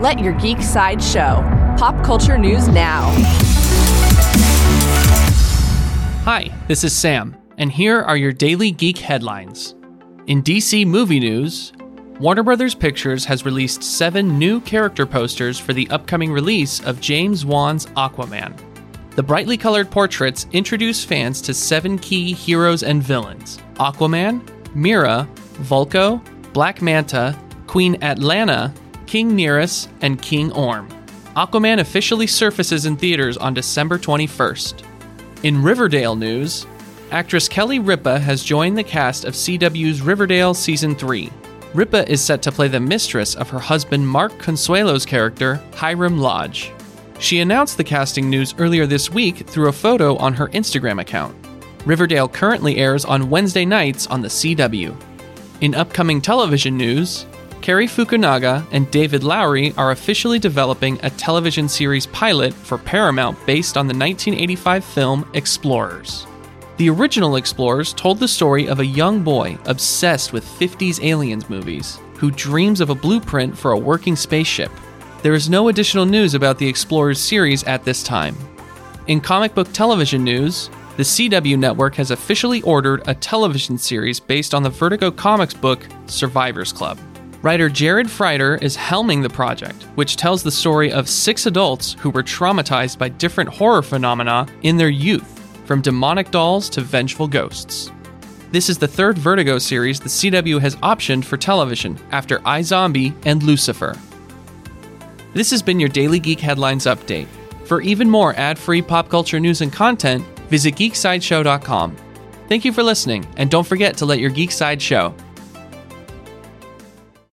Let your geek side show. Pop culture news now. Hi, this is Sam, and here are your daily geek headlines. In DC movie news, Warner Brothers Pictures has released seven new character posters for the upcoming release of James Wan's Aquaman. The brightly colored portraits introduce fans to seven key heroes and villains Aquaman, Mera, Vulko, Black Manta, Queen Atlanna, King Nereus, and King Orm. Aquaman officially surfaces in theaters on December 21st. In Riverdale news, actress Kelly Ripa has joined the cast of CW's Riverdale Season 3. Ripa is set to play the mistress of her husband Mark Consuelos' character, Hiram Lodge. She announced the casting news earlier this week through a photo on her Instagram account. Riverdale currently airs on Wednesday nights on the CW. In upcoming television news, Cary Fukunaga and David Lowery are officially developing a television series pilot for Paramount based on the 1985 film Explorers. The original Explorers told the story of a young boy obsessed with 50s aliens movies who dreams of a blueprint for a working spaceship. There is no additional news about the Explorers series at this time. In comic book television news, the CW network has officially ordered a television series based on the Vertigo Comics book Survivors Club. Writer Jared Frieder is helming the project, which tells the story of six adults who were traumatized by different horror phenomena in their youth, from demonic dolls to vengeful ghosts. This is the third Vertigo series the CW has optioned for television after iZombie and Lucifer. This has been your Daily Geek Headlines Update. For even more ad free pop culture news and content, visit geeksideshow.com. Thank you for listening, and don't forget to let your geek side show.